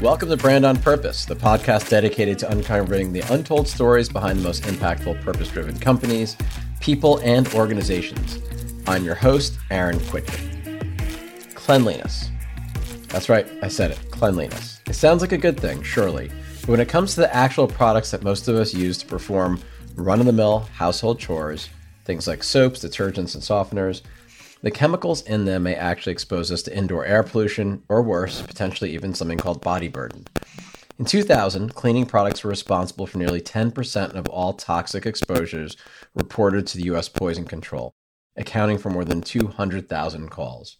Welcome to Brand on Purpose, the podcast dedicated to uncovering the untold stories behind the most impactful purpose driven companies, people, and organizations. I'm your host, Aaron Kwittken. Cleanliness. That's right, I said it cleanliness. It sounds like a good thing, surely. But when it comes to the actual products that most of us use to perform run of the mill household chores, things like soaps, detergents, and softeners, the chemicals in them may actually expose us to indoor air pollution, or worse, potentially even something called body burden. In 2000, cleaning products were responsible for nearly 10% of all toxic exposures reported to the U.S. Poison Control, accounting for more than 200,000 calls.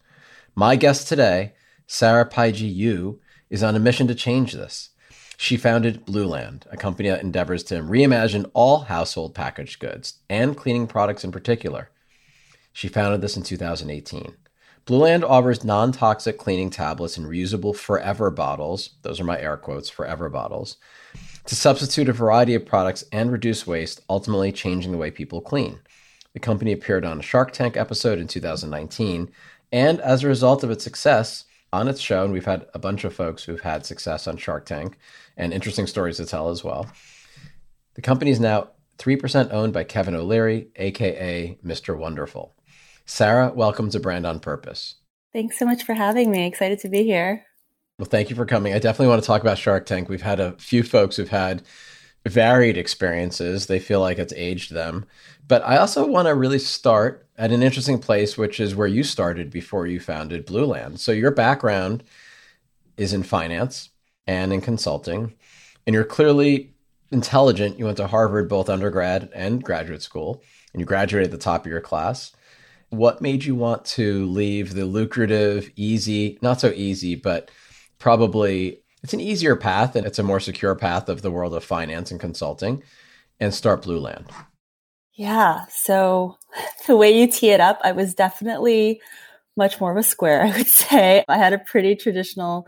My guest today, Sarah Paiji Yu, is on a mission to change this. She founded Blueland, a company that endeavors to reimagine all household packaged goods and cleaning products in particular. She founded this in 2018. Blueland offers non toxic cleaning tablets in reusable forever bottles, those are my air quotes, forever bottles, to substitute a variety of products and reduce waste, ultimately changing the way people clean. The company appeared on a Shark Tank episode in 2019, and as a result of its success on its show, and we've had a bunch of folks who've had success on Shark Tank and interesting stories to tell as well. The company is now 3% owned by Kevin O'Leary, aka Mr. Wonderful. Sarah, welcome to Brand on Purpose. Thanks so much for having me. Excited to be here. Well, thank you for coming. I definitely want to talk about Shark Tank. We've had a few folks who've had varied experiences. They feel like it's aged them. But I also want to really start at an interesting place, which is where you started before you founded Blueland. So your background is in finance and in consulting, and you're clearly intelligent. You went to Harvard, both undergrad and graduate school, and you graduated at the top of your class what made you want to leave the lucrative, easy, not so easy, but probably it's an easier path and it's a more secure path of the world of finance and consulting and start Blueland? Yeah. So the way you tee it up, I was definitely much more of a square, I would say. I had a pretty traditional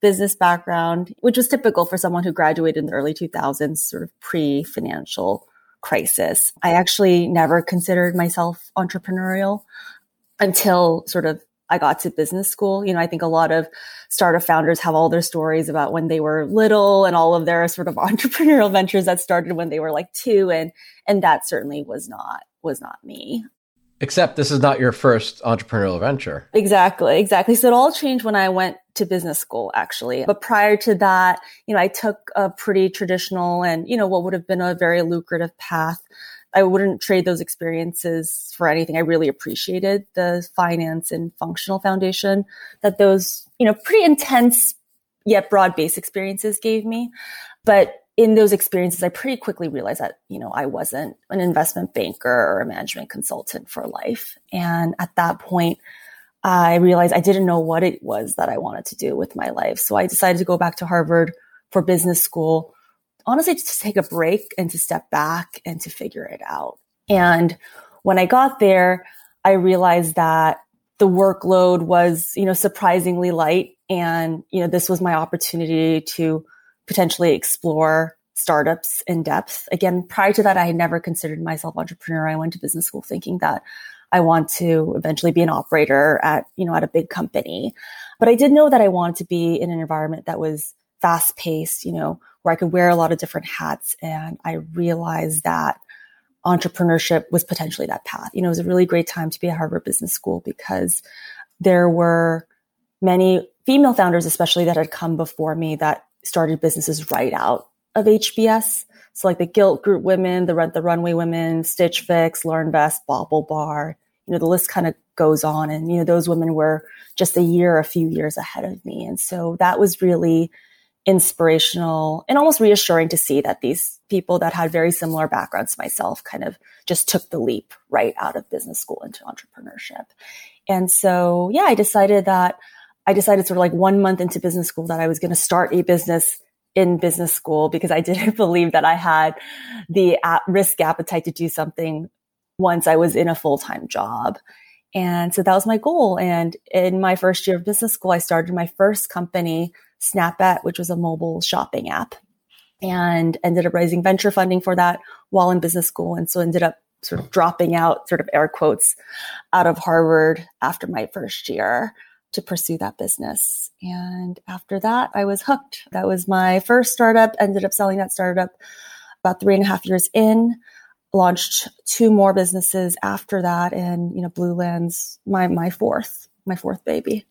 business background, which was typical for someone who graduated in the early 2000s, sort of pre financial crisis. I actually never considered myself entrepreneurial until sort of I got to business school. You know, I think a lot of startup founders have all their stories about when they were little and all of their sort of entrepreneurial ventures that started when they were like two. And, and that certainly was not, was not me. Except this is not your first entrepreneurial venture. Exactly, exactly. So it all changed when I went to business school, actually. But prior to that, you know, I took a pretty traditional and, you know, what would have been a very lucrative path. I wouldn't trade those experiences for anything. I really appreciated the finance and functional foundation that those, you know, pretty intense yet broad based experiences gave me. But in those experiences, I pretty quickly realized that, you know, I wasn't an investment banker or a management consultant for life. And at that point, I realized I didn't know what it was that I wanted to do with my life. So I decided to go back to Harvard for business school, honestly, to take a break and to step back and to figure it out. And when I got there, I realized that the workload was, you know, surprisingly light. And, you know, this was my opportunity to potentially explore startups in depth. Again, prior to that, I had never considered myself entrepreneur. I went to business school thinking that I want to eventually be an operator at, you know, at a big company. But I did know that I wanted to be in an environment that was fast paced, you know, where I could wear a lot of different hats. And I realized that entrepreneurship was potentially that path. You know, it was a really great time to be at Harvard Business School because there were many female founders, especially that had come before me that started businesses right out of HBS. So like the Gilt Groupe women, the Rent the Runway women, Stitch Fix, LearnVest, BaubleBar, you know, the list kind of goes on. And, you know, those women were just a year, a few years ahead of me. And so that was really inspirational and almost reassuring to see that these people that had very similar backgrounds to myself kind of just took the leap right out of business school into entrepreneurship. And so, yeah, I decided that I decided sort of like one month into business school that I was going to start a business in business school because I didn't believe that I had the at-risk appetite to do something once I was in a full time job. And so that was my goal. And in my first year of business school, I started my first company, Snapette, which was a mobile shopping app and ended up raising venture funding for that while in business school. And so ended up sort of dropping out, sort of air quotes, out of Harvard after my first year to pursue that business. And after that, I was hooked. That was my first startup, ended up selling that startup about three and a half years in, launched two more businesses after that. And, you know, Blueland's my, my fourth, my fourth baby,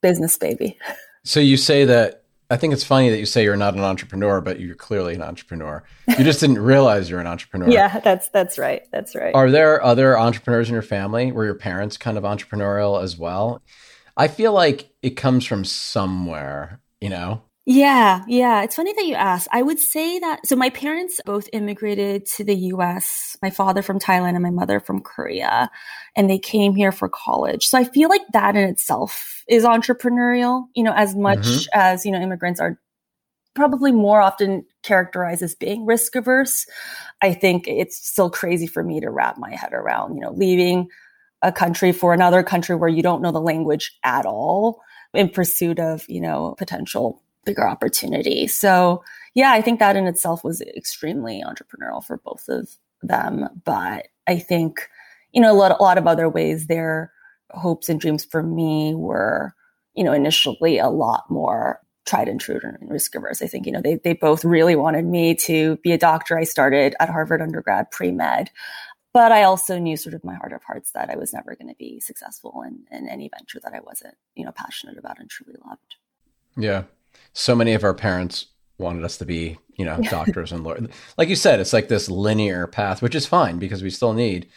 business baby. So you say that I think it's funny that you say you're not an entrepreneur, but you're clearly an entrepreneur. You just didn't realize you're an entrepreneur. yeah, that's that's right. That's right. Are there other entrepreneurs in your family? Were your parents kind of entrepreneurial as well? I feel like it comes from somewhere, you know? Yeah, yeah. It's funny that you ask. I would say that so my parents both immigrated to the US, my father from Thailand and my mother from Korea, and they came here for college. So I feel like that in itself is entrepreneurial, you know, as much mm-hmm. as, you know, immigrants are probably more often characterized as being risk averse. I think it's still crazy for me to wrap my head around, you know, leaving a country for another country where you don't know the language at all in pursuit of, you know, potential bigger opportunity. So yeah, I think that in itself was extremely entrepreneurial for both of them. But I think, you know, a lot, a lot of other ways their hopes and dreams for me were, you know, initially a lot more tried and true and risk averse. I think, you know, they, they both really wanted me to be a doctor. I started at Harvard undergrad pre-med. But I also knew sort of my heart of hearts that I was never going to be successful in, in any venture that I wasn't, you know, passionate about and truly loved. Yeah so many of our parents wanted us to be, you know, doctors and lawyers. Like you said, it's like this linear path, which is fine because we still need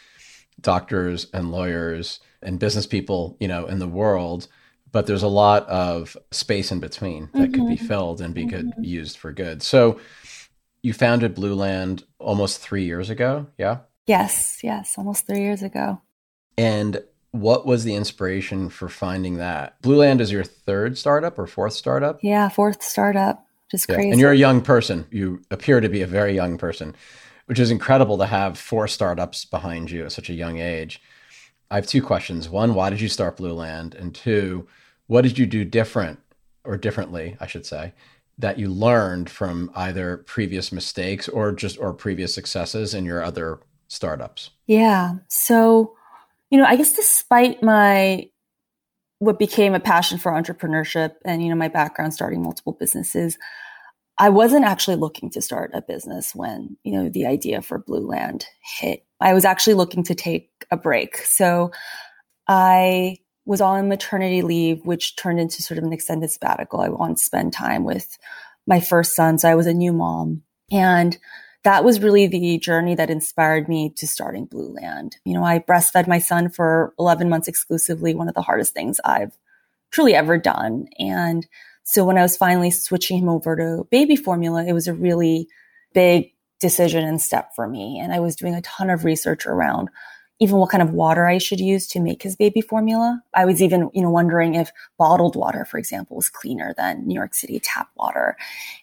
doctors and lawyers and business people, you know, in the world. But there's a lot of space in between that mm-hmm. could be mm-hmm. filled and be mm-hmm. good used for good. So you founded Blueland almost three years ago, yeah? Yes, yes, almost three years ago. And what was the inspiration for finding that? Blueland is your third startup or fourth startup? Yeah, fourth startup. Just yeah. crazy. And you're a young person. You appear to be a very young person, which is incredible to have four startups behind you at such a young age. I have two questions. One, why did you start Blueland? And two, what did you do different or differently, I should say, that you learned from either previous mistakes or just or previous successes in your other startups? Yeah. So you know, I guess despite my what became a passion for entrepreneurship and you know my background starting multiple businesses, I wasn't actually looking to start a business when you know the idea for Blueland hit. I was actually looking to take a break, so I was on maternity leave, which turned into sort of an extended sabbatical. I wanted to spend time with my first son, so I was a new mom and that was really the journey that inspired me to starting Blueland. You know, I breastfed my son for 11 months exclusively, one of the hardest things I've truly ever done. And so when I was finally switching him over to baby formula, it was a really big decision and step for me. And I was doing a ton of research around even what kind of water I should use to make his baby formula. I was even, you know, wondering if bottled water, for example, was cleaner than New York City tap water.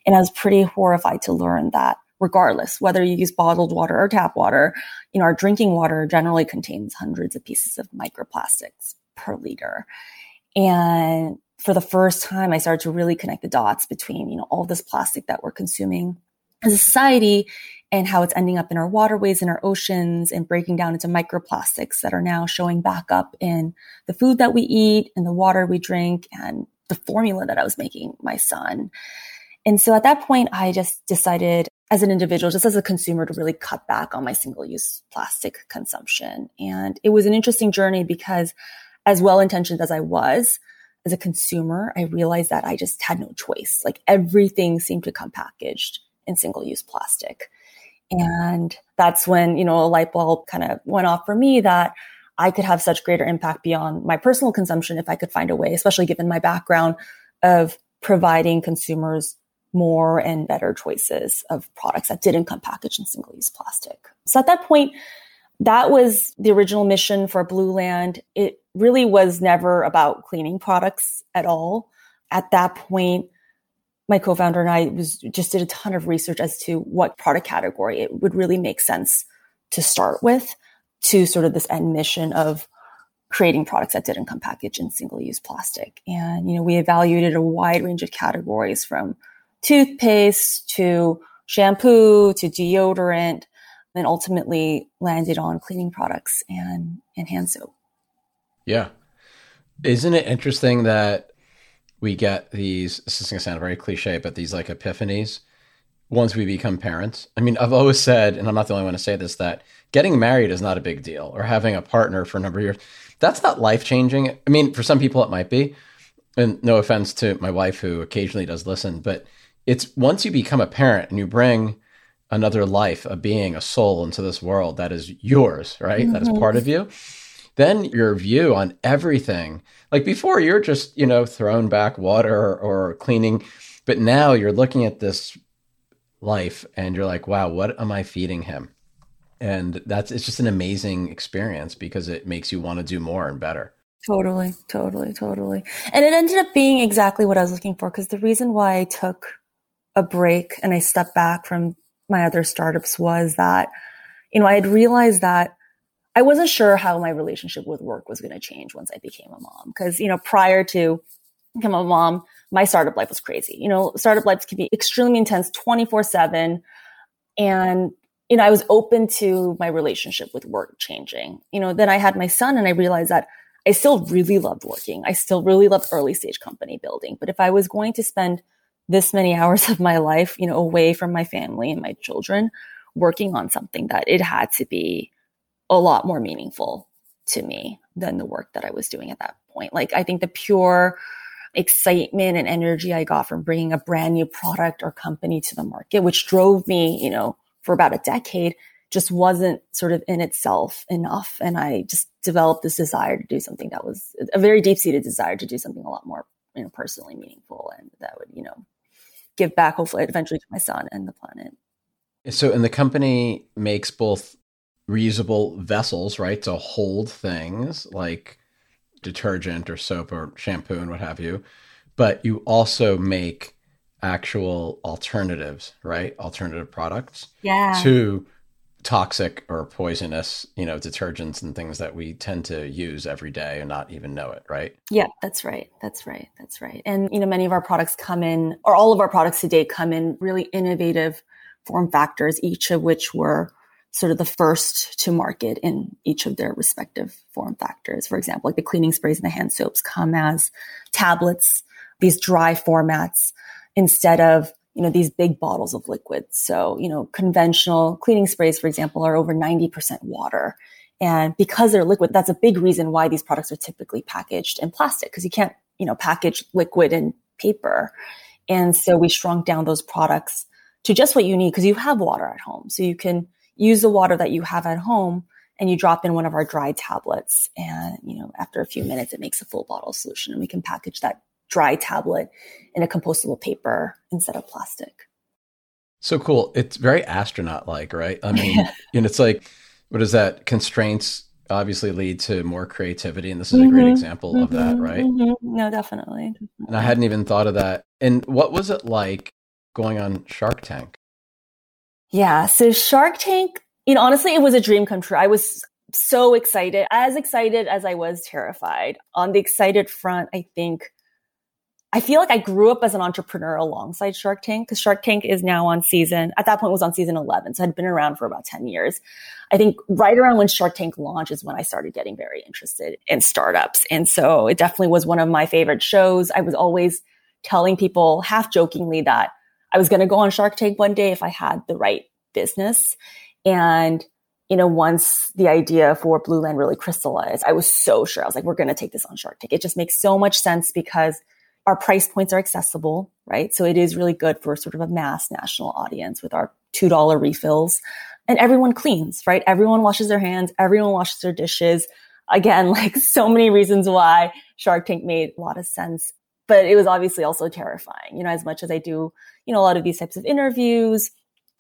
And I was pretty horrified to learn that regardless whether you use bottled water or tap water you know our drinking water generally contains hundreds of pieces of microplastics per liter and for the first time i started to really connect the dots between you know all this plastic that we're consuming as a society and how it's ending up in our waterways and our oceans and breaking down into microplastics that are now showing back up in the food that we eat and the water we drink and the formula that I was making my son. And so at that point, I just decided as an individual, just as a consumer, to really cut back on my single use plastic consumption. And it was an interesting journey because, as well intentioned as I was, as a consumer, I realized that I just had no choice. Like everything seemed to come packaged in single use plastic. And that's when, you know, a light bulb kind of went off for me that I could have such greater impact beyond my personal consumption if I could find a way, especially given my background of providing consumers more and better choices of products that didn't come packaged in single use plastic. So at that point, that was the original mission for Blueland. It really was never about cleaning products at all. At that point, my co-founder and I was just did a ton of research as to what product category it would really make sense to start with to sort of this end mission of creating products that didn't come packaged in single use plastic. And, you know, we evaluated a wide range of categories from toothpaste to shampoo to deodorant, and ultimately landed on cleaning products and, and hand soap. Yeah. Isn't it interesting that we get these, this is going to sound very cliche, but these like epiphanies once we become parents? I mean, I've always said, and I'm not the only one to say this, that getting married is not a big deal or having a partner for a number of years. That's not life changing. I mean, for some people it might be. And no offense to my wife who occasionally does listen, but it's once you become a parent and you bring another life, a being, a soul into this world that is yours, right? Mm-hmm. That is part of you. Then your view on everything, like before, you're just, you know, throwing back water or, or cleaning, but now you're looking at this life and you're like, wow, what am I feeding him? And that's, it's just an amazing experience because it makes you want to do more and better. Totally, totally, totally. And it ended up being exactly what I was looking for because the reason why I took a break and I stepped back from my other startups was that, you know, I had realized that I wasn't sure how my relationship with work was going to change once I became a mom. Cause, you know, prior to becoming a mom, my startup life was crazy. You know, startup lives can be extremely intense 24 seven. And, you know, I was open to my relationship with work changing. You know, then I had my son and I realized that I still really loved working. I still really loved early stage company building. But if I was going to spend this many hours of my life, you know, away from my family and my children, working on something that it had to be a lot more meaningful to me than the work that I was doing at that point. Like, I think the pure excitement and energy I got from bringing a brand new product or company to the market, which drove me, you know, for about a decade, just wasn't sort of in itself enough. And I just developed this desire to do something that was a very deep seated desire to do something a lot more, you know, personally meaningful and that would, you know, give back hopefully eventually to my son and the planet. So, and the company makes both reusable vessels, right, to hold things like detergent or soap or shampoo and what have you, but you also make actual alternatives, right? Alternative products yeah. to toxic or poisonous, you know, detergents and things that we tend to use every day and not even know it, right? Yeah, that's right. That's right. That's right. And you know, many of our products come in or all of our products today come in really innovative form factors, each of which were sort of the first to market in each of their respective form factors. For example, like the cleaning sprays and the hand soaps come as tablets, these dry formats instead of you know, these big bottles of liquids. So, you know, conventional cleaning sprays, for example, are over 90% water. And because they're liquid, that's a big reason why these products are typically packaged in plastic because you can't, you know, package liquid in paper. And so we shrunk down those products to just what you need because you have water at home. So you can use the water that you have at home and you drop in one of our dry tablets. And, you know, after a few minutes, it makes a full bottle solution and we can package that dry tablet in a compostable paper instead of plastic. So cool. It's very astronaut like, right? I mean, and it's like, what is that? Constraints obviously lead to more creativity. And this is mm-hmm, a great mm-hmm. example mm-hmm, of that, mm-hmm. right? Mm-hmm. No, definitely, definitely. And I hadn't even thought of that. And what was it like going on Shark Tank? Yeah. So Shark Tank, you know, honestly, it was a dream come true. I was so excited, as excited as I was terrified. On the excited front, I think I feel like I grew up as an entrepreneur alongside Shark Tank because Shark Tank is now on season, at that point was on season 11. So I'd been around for about 10 years. I think right around when Shark Tank launched is when I started getting very interested in startups. And so it definitely was one of my favorite shows. I was always telling people half jokingly that I was going to go on Shark Tank one day if I had the right business. And you know, once the idea for Blueland really crystallized, I was so sure. I was like, we're going to take this on Shark Tank. It just makes so much sense because our price points are accessible, right? So it is really good for sort of a mass national audience with our $2 refills. And everyone cleans, right? Everyone washes their hands. Everyone washes their dishes. Again, like so many reasons why Shark Tank made a lot of sense. But it was obviously also terrifying, you know, as much as I do, you know, a lot of these types of interviews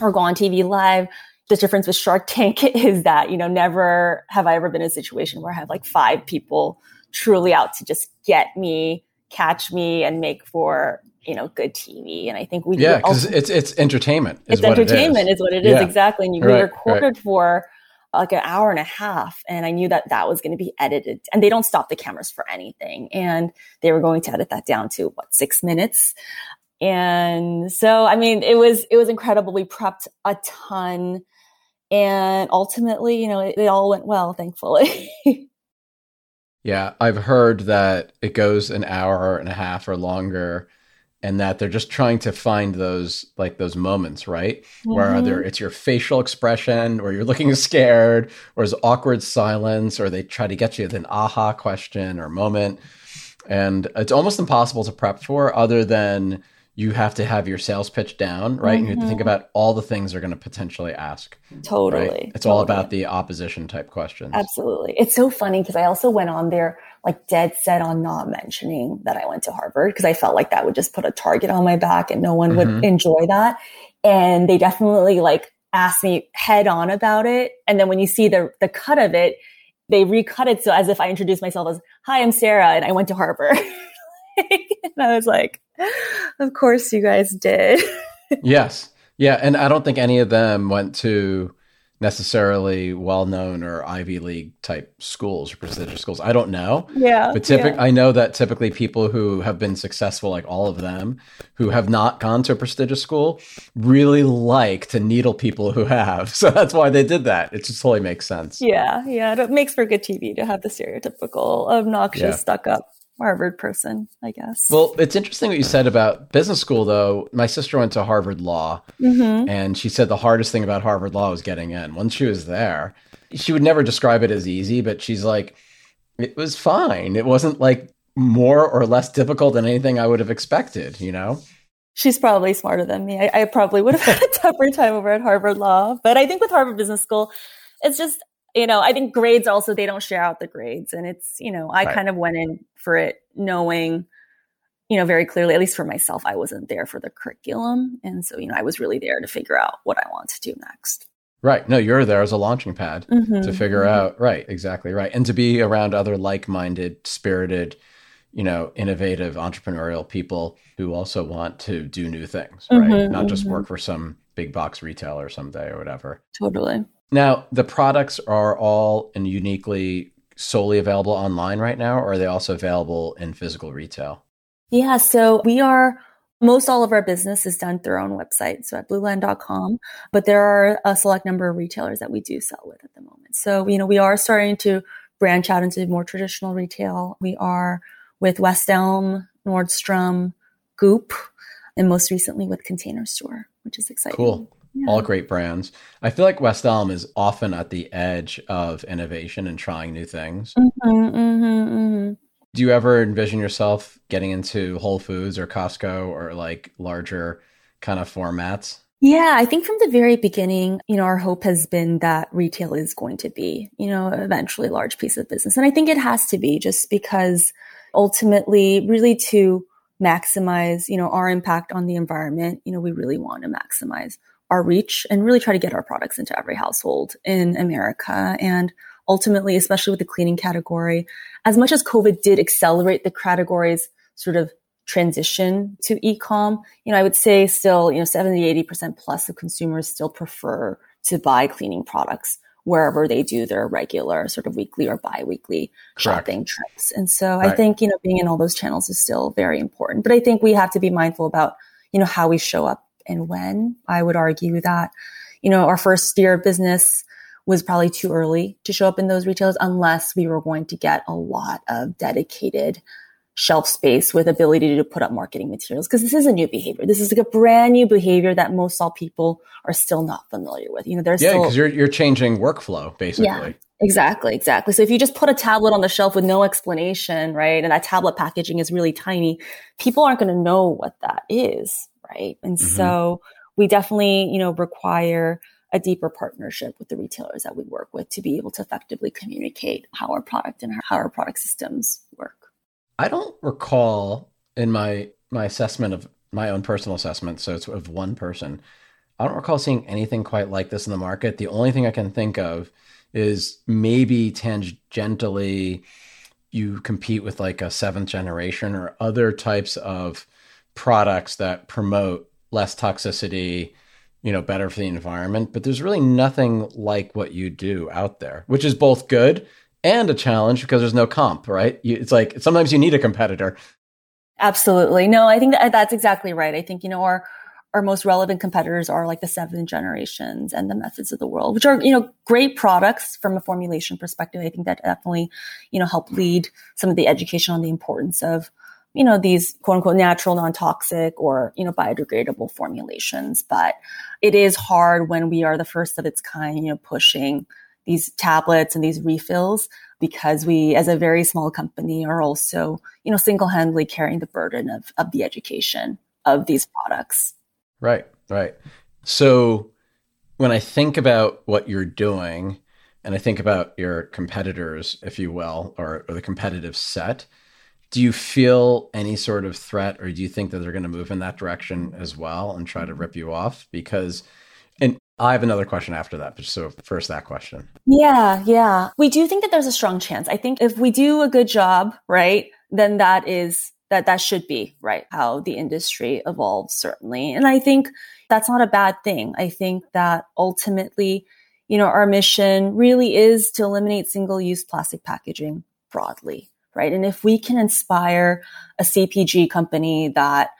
or go on TV live. The difference with Shark Tank is that, you know, never have I ever been in a situation where I have like five people truly out to just get me catch me and make for you know good TV. And I think we yeah because it's it's entertainment. It's entertainment is. is. what it is yeah. exactly. And we right, recorded right. for like an hour and a half, and I knew that that was going to be edited. And they don't stop the cameras for anything, and they were going to edit that down to what six minutes. And so, I mean, it was it was incredible. We prepped a ton, and ultimately, you know, it, it all went well, thankfully. Yeah, I've heard that it goes an hour and a half or longer and that they're just trying to find those like those moments, right? Mm-hmm. Where either it's your facial expression or you're looking scared or it's awkward silence or they try to get you with an aha question or moment. And it's almost impossible to prep for other than you have to have your sales pitch down, right? Mm-hmm. And you have to think mm-hmm. about all the things they're going to potentially ask. Totally. Right? It's totally. all about the opposition type questions. Absolutely. It's so funny because I also went on there like dead set on not mentioning that I went to Harvard because I felt like that would just put a target on my back and no one would mm-hmm. enjoy that. And they definitely like asked me head on about it. And then when you see the the cut of it, they recut it so as if I introduced myself as, "Hi, I'm Sarah, and I went to Harvard." and I was like, "Of course, you guys did." yes, yeah, and I don't think any of them went to necessarily well known or Ivy League type schools or prestigious schools. I don't know. Yeah. But typically, yeah. I know that typically people who have been successful, like all of them, who have not gone to a prestigious school, really like to needle people who have. So that's why they did that. It just totally makes sense. Yeah. Yeah. It makes for good TV to have the stereotypical obnoxious, yeah. stuck up Harvard person, I guess. Well, it's interesting what you said about business school, though. My sister went to Harvard Law, mm-hmm. and she said the hardest thing about Harvard Law was getting in. Once she was there, she would never describe it as easy, but she's like, it was fine. It wasn't like more or less difficult than anything I would have expected, you know? She's probably smarter than me. I, I probably would have had a tougher time over at Harvard Law. But I think with Harvard Business School, it's just you know, I think grades also, they don't share out the grades. And it's, you know, I right. kind of went in for it knowing, you know, very clearly, at least for myself, I wasn't there for the curriculum. And so, you know, I was really there to figure out what I want to do next. Right. No, you're there as a launching pad mm-hmm. to figure mm-hmm. out. Right. Exactly. Right. And to be around other like minded, spirited, you know, innovative, entrepreneurial people who also want to do new things, right? Mm-hmm, Not just mm-hmm. work for some big box retailer someday or whatever. Totally. Now, the products are all and uniquely solely available online right now, or are they also available in physical retail? Yeah, so we are most all of our business is done through our own website, so at blueland.com, but there are a select number of retailers that we do sell with at the moment. So, you know, we are starting to branch out into more traditional retail. We are with West Elm, Nordstrom, Goop, and most recently with Container Store, which is exciting. Cool yeah. all great brands. I feel like West Elm is often at the edge of innovation and trying new things. Mm-hmm, mm-hmm, mm-hmm. Do you ever envision yourself getting into Whole Foods or Costco or like larger kind of formats? Yeah, I think from the very beginning, you know, our hope has been that retail is going to be, you know, eventually a large piece of business. And I think it has to be just because ultimately, really to maximize, you know, our impact on the environment, you know, we really want to maximize our reach and really try to get our products into every household in America. And ultimately, especially with the cleaning category, as much as COVID did accelerate the category's sort of transition to e-com, you know, I would say still, you know, 70, 80% plus of consumers still prefer to buy cleaning products wherever they do their regular sort of weekly or bi-weekly shopping trips. And so right. I think, you know, being in all those channels is still very important. But I think we have to be mindful about, you know, how we show up and when. I would argue that, you know, our first year of business was probably too early to show up in those retailers unless we were going to get a lot of dedicated shelf space with ability to put up marketing materials because this is a new behavior. This is like a brand new behavior that most all people are still not familiar with. You know, there's yeah, because you're you're changing workflow basically. Yeah, exactly, exactly. So if you just put a tablet on the shelf with no explanation, right, and that tablet packaging is really tiny, people aren't going to know what that is right? And mm-hmm. so we definitely, you know, require a deeper partnership with the retailers that we work with to be able to effectively communicate how our product and how our product systems work. I don't recall in my my assessment of my own personal assessment, so it's of one person. I don't recall seeing anything quite like this in the market. The only thing I can think of is maybe tangentially you compete with like a seventh generation or other types of products that promote less toxicity, you know, better for the environment. But there's really nothing like what you do out there, which is both good and a challenge because there's no comp, right? You, it's like sometimes you need a competitor. Absolutely. No, I think that that's exactly right. I think, you know, our, our most relevant competitors are like the seven generations and the methods of the world, which are, you know, great products from a formulation perspective. I think that definitely, you know, help lead some of the education on the importance of, you know, these quote unquote natural, non-toxic or, you know, biodegradable formulations. But it is hard when we are the first of its kind, you know, pushing these tablets and these refills because we, as a very small company, are also, you know, single-handedly carrying the burden of, of the education of these products. Right, right. So when I think about what you're doing and I think about your competitors, if you will, or, or the competitive set, do you feel any sort of threat or do you think that they're going to move in that direction as well and try to rip you off? Because, and I have another question after that, but so first that question. Yeah, yeah. We do think that there's a strong chance. I think if we do a good job, right, then that is that that should be right how the industry evolves certainly and i think that's not a bad thing i think that ultimately you know our mission really is to eliminate single use plastic packaging broadly right and if we can inspire a cpg company that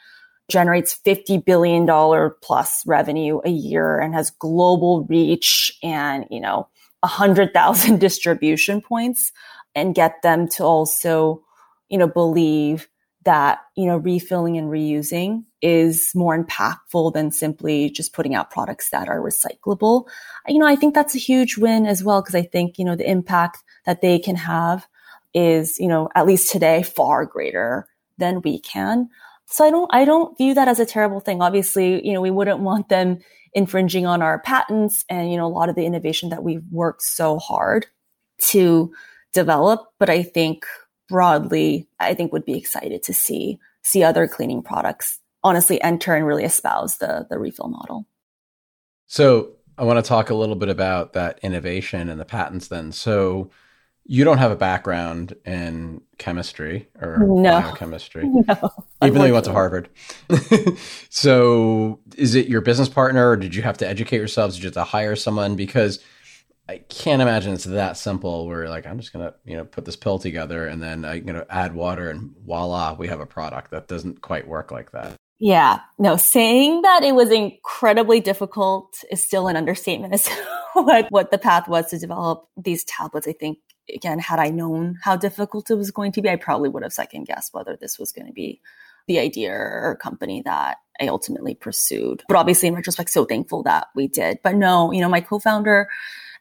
generates 50 billion dollar plus revenue a year and has global reach and you know 100,000 distribution points and get them to also you know believe that, you know, refilling and reusing is more impactful than simply just putting out products that are recyclable. You know, I think that's a huge win as well, because I think, you know, the impact that they can have is, you know, at least today far greater than we can. So I don't, I don't view that as a terrible thing. Obviously, you know, we wouldn't want them infringing on our patents and, you know, a lot of the innovation that we've worked so hard to develop. But I think broadly, I think would be excited to see see other cleaning products honestly enter and really espouse the the refill model. So I want to talk a little bit about that innovation and the patents then. So you don't have a background in chemistry or no. biochemistry, no, even though you went to Harvard. so is it your business partner or did you have to educate yourselves? Did you have to hire someone? Because I can't imagine it's that simple where like I'm just gonna you know put this pill together and then I'm gonna add water and voila we have a product that doesn't quite work like that. Yeah, no, saying that it was incredibly difficult is still an understatement as what what the path was to develop these tablets. I think again, had I known how difficult it was going to be, I probably would have second guessed whether this was going to be the idea or company that I ultimately pursued. But obviously, in retrospect, so thankful that we did. But no, you know, my co-founder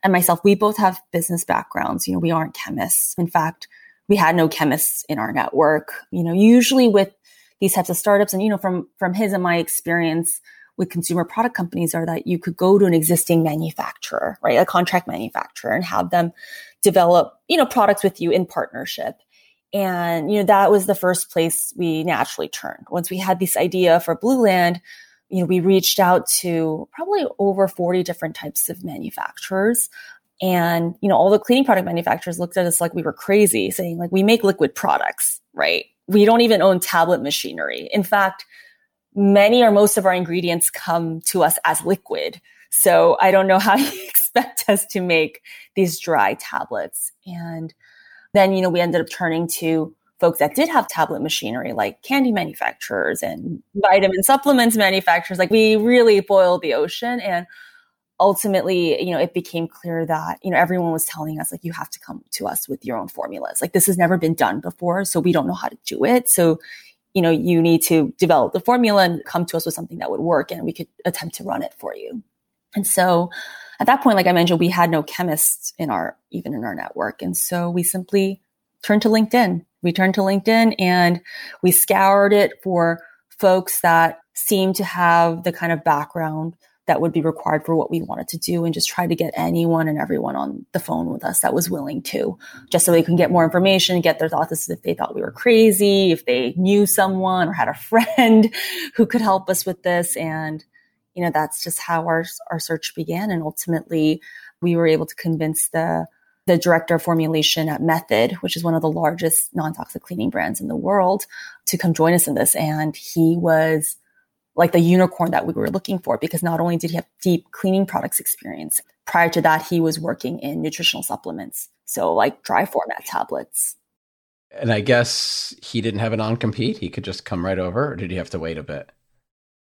and myself, we both have business backgrounds. You know, we aren't chemists. In fact, we had no chemists in our network. You know, usually with these types of startups and, you know, from, from his and my experience with consumer product companies are that you could go to an existing manufacturer, right? A contract manufacturer and have them develop, you know, products with you in partnership. And, you know, that was the first place we naturally turned. Once we had this idea for Blueland, you know, we reached out to probably over 40 different types of manufacturers. And, you know, all the cleaning product manufacturers looked at us like we were crazy, saying like, we make liquid products, right? We don't even own tablet machinery. In fact, many or most of our ingredients come to us as liquid. So I don't know how you expect us to make these dry tablets. And then, you know, we ended up turning to folks that did have tablet machinery, like candy manufacturers and vitamin supplements manufacturers. Like we really boiled the ocean and ultimately, you know, it became clear that, you know, everyone was telling us like, you have to come to us with your own formulas. Like this has never been done before. So we don't know how to do it. So, you know, you need to develop the formula and come to us with something that would work and we could attempt to run it for you. And so at that point, like I mentioned, we had no chemists in our, even in our network. And so we simply turned to LinkedIn we turned to LinkedIn and we scoured it for folks that seemed to have the kind of background that would be required for what we wanted to do and just try to get anyone and everyone on the phone with us that was willing to just so they can get more information get their thoughts if they thought we were crazy if they knew someone or had a friend who could help us with this and you know that's just how our our search began and ultimately we were able to convince the the director of formulation at Method, which is one of the largest non-toxic cleaning brands in the world, to come join us in this. And he was like the unicorn that we were looking for because not only did he have deep cleaning products experience, prior to that, he was working in nutritional supplements. So like dry format tablets. And I guess he didn't have a non compete. He could just come right over, or did he have to wait a bit?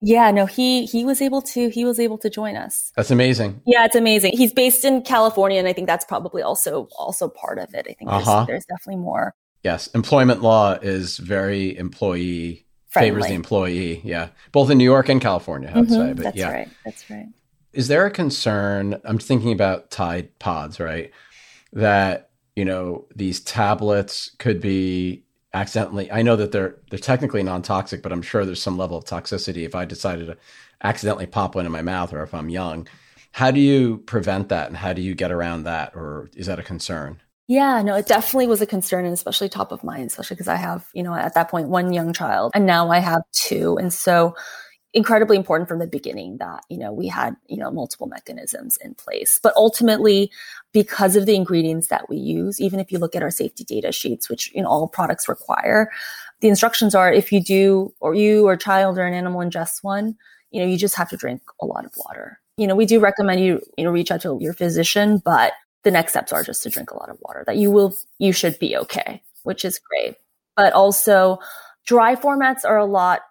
Yeah, no, he he was able to he was able to join us. That's amazing. Yeah, it's amazing. He's based in California, and I think that's probably also also part of it. I think uh-huh. there's, there's definitely more. Yes, employment law is very employee Friendly. favors the employee. Yeah, both in New York and California, I would mm-hmm, say. But that's yeah, right. That's right. Is there a concern? I'm thinking about Tide Pods, right? That you know these tablets could be accidentally i know that they're they're technically non-toxic but i'm sure there's some level of toxicity if i decided to accidentally pop one in my mouth or if i'm young how do you prevent that and how do you get around that or is that a concern yeah, no, it definitely was a concern and especially top of mind, especially because I have, you know, at that point, one young child and now I have two. And so incredibly important from the beginning that you know we had you know multiple mechanisms in place but ultimately because of the ingredients that we use even if you look at our safety data sheets which you know all products require the instructions are if you do or you or child or an animal ingests one you know you just have to drink a lot of water you know we do recommend you you know reach out to your physician but the next steps are just to drink a lot of water that you will you should be okay which is great but also dry formats are a lot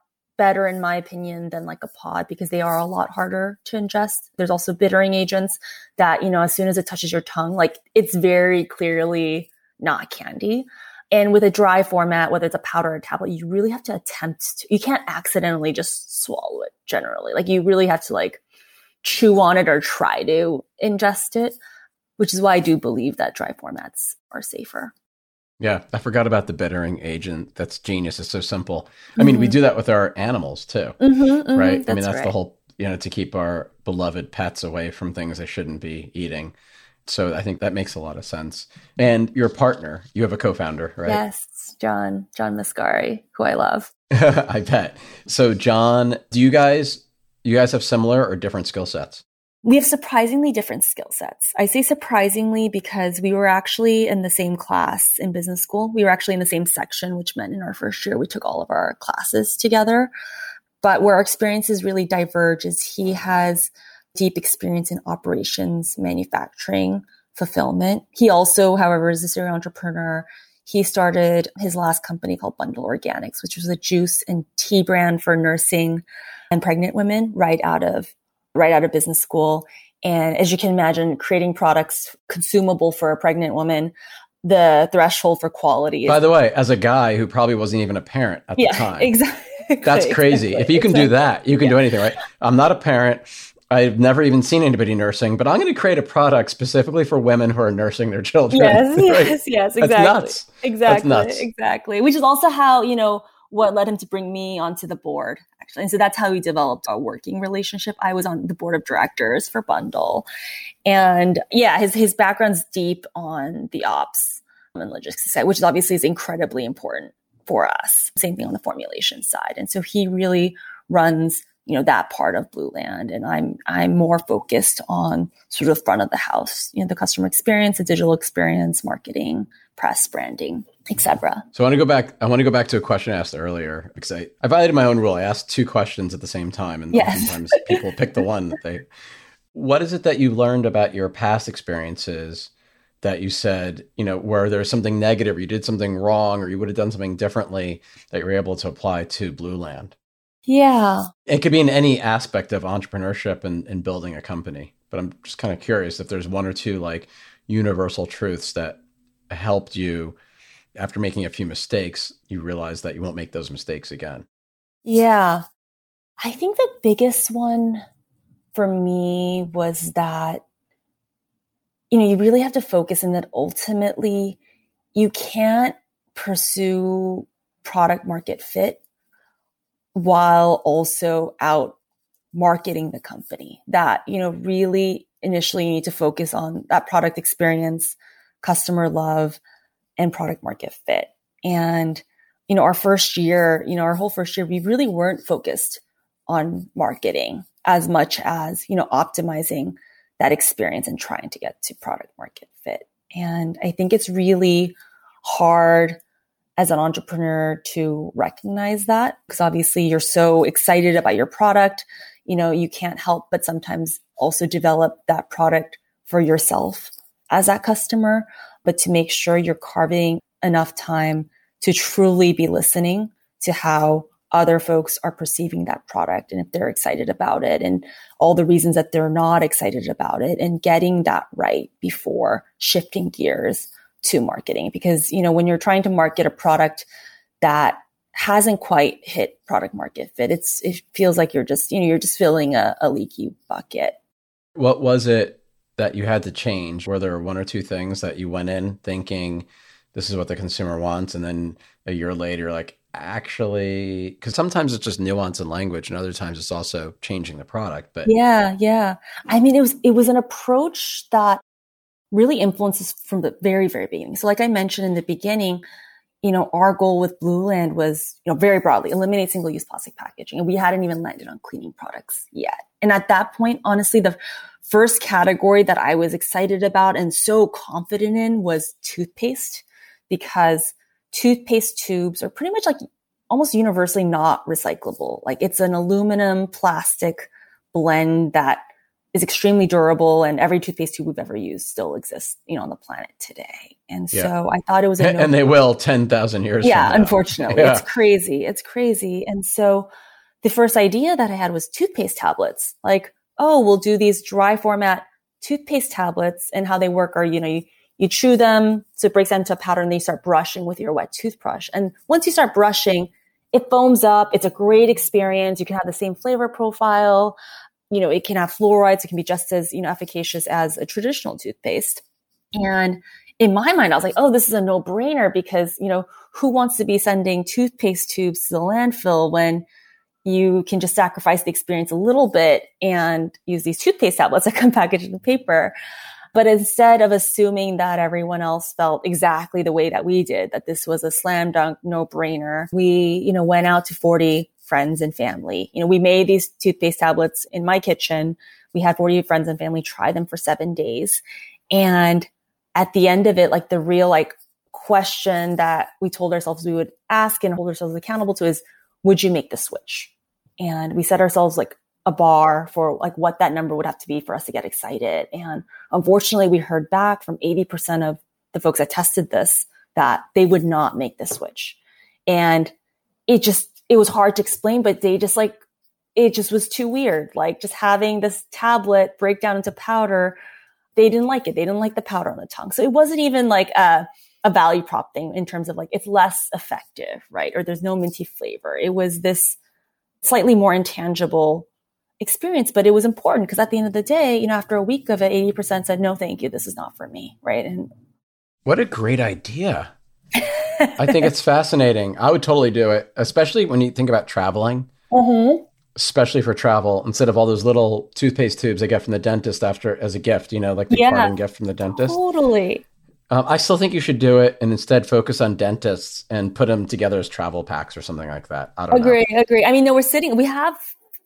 better in my opinion than like a pod because they are a lot harder to ingest. There's also bittering agents that, you know, as soon as it touches your tongue, like it's very clearly not candy. And with a dry format, whether it's a powder or a tablet, you really have to attempt to, you can't accidentally just swallow it generally. Like you really have to like chew on it or try to ingest it, which is why I do believe that dry formats are safer. Yeah, I forgot about the bittering agent. That's genius. It's so simple. I mean, we mm-hmm. do that with our animals too, mm-hmm, mm-hmm, right? I mean, that's right. the whole, you know, to keep our beloved pets away from things they shouldn't be eating. So I think that makes a lot of sense. And your partner, you have a co-founder, right? Yes, John, John Mascari, who I love. I bet. So John, do you guys, you guys have similar or different skill sets? We have surprisingly different skill sets. I say surprisingly because we were actually in the same class in business school. We were actually in the same section, which meant in our first year we took all of our classes together. But where our experiences really diverge is he has deep experience in operations, manufacturing, fulfillment. He also, however, is a serial entrepreneur. He started his last company called Bundle Organics, which was a juice and tea brand for nursing and pregnant women right out of right out of business school. And as you can imagine, creating products consumable for a pregnant woman, the threshold for quality. By the way, as a guy who probably wasn't even a parent at yeah, the time, exactly. That's crazy. Exactly, if you can exactly. do that, you can yeah. do anything, right? I'm not a parent. I've never even seen anybody nursing, but I'm going to create a product specifically for women who are nursing their children. Yes, right? yes, yes, exactly. That's nuts. Exactly, That's nuts. exactly. Which is also how, you know, what led him to bring me onto the board actually. And so that's how we developed a working relationship. I was on the board of directors for Bundle. And yeah, his, his background's deep on the ops and logistics side, which obviously is incredibly important for us. Same thing on the formulation side. And so he really runs you know that part of Blueland and I'm I'm more focused on sort of front of the house, you know, the customer experience, the digital experience, marketing, press, branding, etc. So I want to go back. I want to go back to a question I asked earlier because I, I violated my own rule. I asked two questions at the same time, and yes. sometimes people pick the one that they. What is it that you learned about your past experiences that you said, you know, where there's something negative, or you did something wrong, or you would have done something differently that you were able to apply to Blueland? Yeah. It could be in any aspect of entrepreneurship and, and building a company. But I'm just kind of curious if there's one or two like universal truths that helped you after making a few mistakes, you realize that you won't make those mistakes again. Yeah. I think the biggest one for me was that, you know, you really have to focus in that ultimately you can't pursue product market fit while also out marketing the company. That, you know, really initially you need to focus on that product experience, customer love, and product market fit. And, you know, our first year, you know, our whole first year, we really weren't focused on marketing as much as, you know, optimizing that experience and trying to get to product market fit. And I think it's really hard as an entrepreneur to recognize that because obviously you're so excited about your product. You know, you can't help but sometimes also develop that product for yourself as that customer, but to make sure you're carving enough time to truly be listening to how other folks are perceiving that product and if they're excited about it and all the reasons that they're not excited about it and getting that right before shifting gears to marketing. Because you know when you're trying to market a product that hasn't quite hit product market fit it's it feels like you're just you know you're just filling a, a leaky bucket. What was it that you had to change? Were there one or two things that you went in thinking this is what the consumer wants and then a year later like actually because sometimes it's just nuance in language and other times it's also changing the product but yeah yeah. I mean it was it was an approach that really influences from the very very beginning. So like i mentioned in the beginning you know our goal with Blueland was you know very broadly eliminate single use plastic packaging and we hadn't even landed on cleaning products yet and at that point honestly the first category that i was excited about and so confident in was toothpaste because toothpaste tubes are pretty much like almost universally not recyclable. Like it's an aluminum plastic blend that is extremely durable and every toothpaste tube we've ever used still exists, you know, on the planet today. And yeah. so I thought it was a no- And they will 10,000 years Yeah, unfortunately. Yeah. It's crazy. It's crazy. And so the first idea that I had was toothpaste tablets. Like, oh, we'll do these dry format toothpaste tablets and how they work are, you know, you you chew them, so it breaks down into a powder, and then you start brushing with your wet toothbrush. And once you start brushing, it foams up. It's a great experience. You can have the same flavor profile. You know, it can have fluorides. It can be just as, you know, efficacious as a traditional toothpaste. And in my mind, I was like, oh, this is a no brainer because, you know, who wants to be sending toothpaste tubes to the landfill when you can just sacrifice the experience a little bit and use these toothpaste tablets that come packaged in paper. But instead of assuming that everyone else felt exactly the way that we did, that this was a slam dunk, no brainer, we, you know, went out to 40 friends and family. You know, we made these toothpaste tablets in my kitchen. We had 40 friends and family try them for seven days. And at the end of it, like the real like question that we told ourselves we would ask and hold ourselves accountable to is, would you make the switch? And we set ourselves like a bar for like what that number would have to be for us to get excited. And unfortunately, we heard back from 80% of the folks that tested this that they would not make the switch. And it just, it was hard to explain, but they just like, it just was too weird. Like just having this tablet break down into powder, they didn't like it. They didn't like the powder on the tongue. So it wasn't even like a, a value prop thing in terms of like it's less effective, right? Or there's no minty flavor. It was this slightly more intangible experience, but it was important because at the end of the day, you know, after a week of it, 80% said, no, thank you. This is not for me. Right. And what a great idea. I think it's fascinating. I would totally do it, especially when you think about traveling, mm-hmm. Especially for travel, instead of all those little toothpaste tubes I get from the dentist after as a gift, you know, like the yeah, parting gift from the dentist. Totally. Um, I still think you should do it and instead focus on dentists and put them together as travel packs or something like that. I don't agree, know. Agree. I mean, no, we're sitting, we have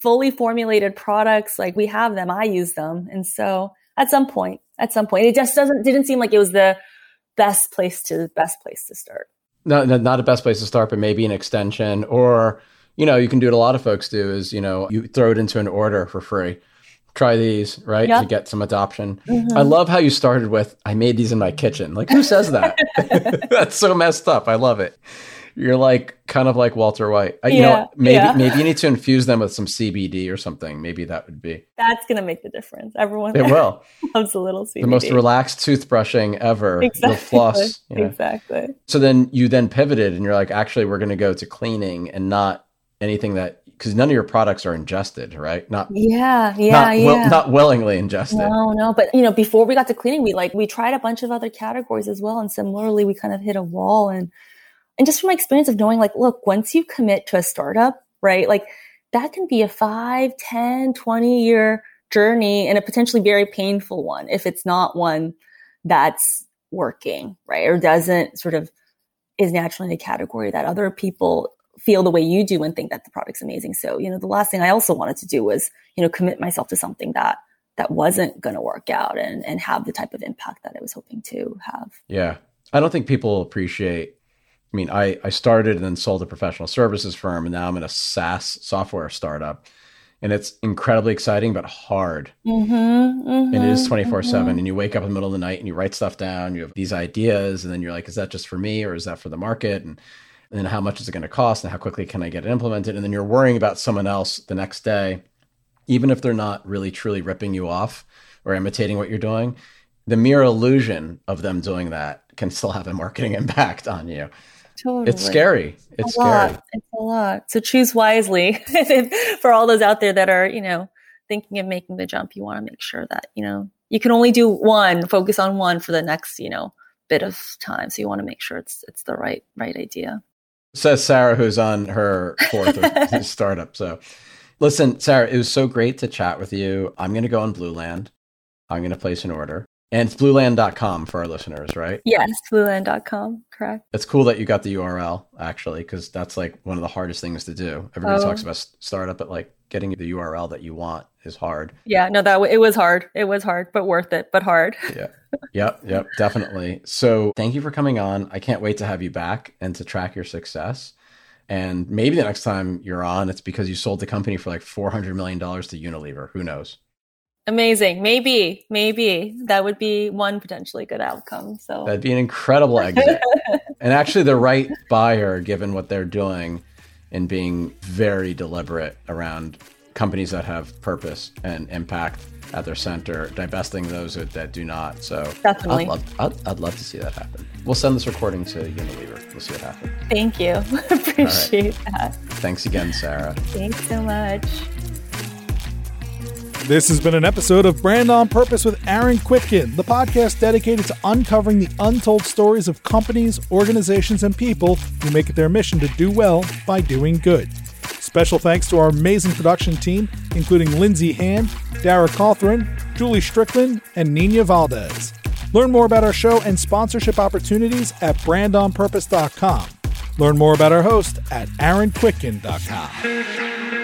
fully formulated products. Like we have them, I use them. And so at some point, at some point, it just doesn't, didn't seem like it was the best place to, best place to start. No, no, not a best place to start, but maybe an extension or, you know, you can do what a lot of folks do is, you know, you throw it into an order for free. Try these, right? Yep. To get some adoption. Mm-hmm. I love how you started with, I made these in my kitchen. Like, who says that? That's so messed up. I love it. You're like kind of like Walter White. Uh, you know, maybe yeah. maybe you need to infuse them with some CBD or something. Maybe that would be. That's gonna make the difference. Everyone it will loves a little CBD. The most relaxed toothbrushing ever. Exactly. The floss. You know? Exactly. So then you then pivoted and you're like, actually, we're gonna go to cleaning and not anything that because none of your products are ingested, right? Not yeah, yeah, not, yeah. not willingly ingested. No, no. But you know, before we got to cleaning, we like we tried a bunch of other categories as well, and similarly, we kind of hit a wall and and just from my experience of knowing like, look, once you commit to a startup, right? Like that can be a 5, 10, 20 year journey and a potentially very painful one if it's not one that's working, right? Or doesn't sort of is naturally in a category that other people feel the way you do and think that the product's amazing. So, you know, the last thing I also wanted to do was, you know, commit myself to something that that wasn't going to work out and and have the type of impact that I was hoping to have. Yeah. I don't think people appreciate I mean, I, I started and then sold a professional services firm, and now I'm in a SaaS software startup. And it's incredibly exciting, but hard. Mm-hmm, mm-hmm, and it is 24 mm-hmm. 7. And you wake up in the middle of the night and you write stuff down. You have these ideas, and then you're like, is that just for me or is that for the market? And and how much is it going to cost and how quickly can I get it implemented? And then you're worrying about someone else the next day, even if they're not really truly ripping you off or imitating what you're doing. The mere illusion of them doing that can still have a marketing impact on you. Totally. It's scary. It's, it's scary. Lot. It's a lot. So choose wisely for all those out there that are, you know, thinking of making the jump. You want to make sure that, you know, you can only do one, focus on one for the next, you know, bit of time. So you want to make sure it's it's the right right idea. Says Sarah, who's on her fourth startup. So, listen, Sarah, it was so great to chat with you. I'm going to go on Blueland. I'm going to place an order. And it's blueland.com for our listeners, right? Yes, blueland.com, correct. It's cool that you got the URL actually, because that's like one of the hardest things to do. Everybody oh. talks about startup, but like getting the URL that you want is hard. Yeah, no, that it was hard. It was hard, but worth it, but hard. yeah. Yep, yep, definitely. So thank you for coming on. I can't wait to have you back and to track your success. And maybe the next time you're on, it's because you sold the company for like $400 million to Unilever. Who knows? Amazing. Maybe, maybe that would be one potentially good outcome. So that'd be an incredible exit. and actually, the right buyer, given what they're doing and being very deliberate around companies that have purpose and impact at their center, divesting those that do not. So definitely, I'd love, I'd, I'd love to see that happen. We'll send this recording to Unilever. We'll see what happens. Thank you. Appreciate right. that. Thanks again, Sarah. Thanks so much. This has been an episode of Brand on Purpose with Aaron Kwittken, the podcast dedicated to uncovering the untold stories of companies, organizations, and people who make it their mission to do well by doing good. Special thanks to our amazing production team, including Lindsay Hand, Dara Cawthron, Julie Strickland, and Nina Valdez. Learn more about our show and sponsorship opportunities at brandonpurpose.com. Learn more about our host at aaronkwittken.com.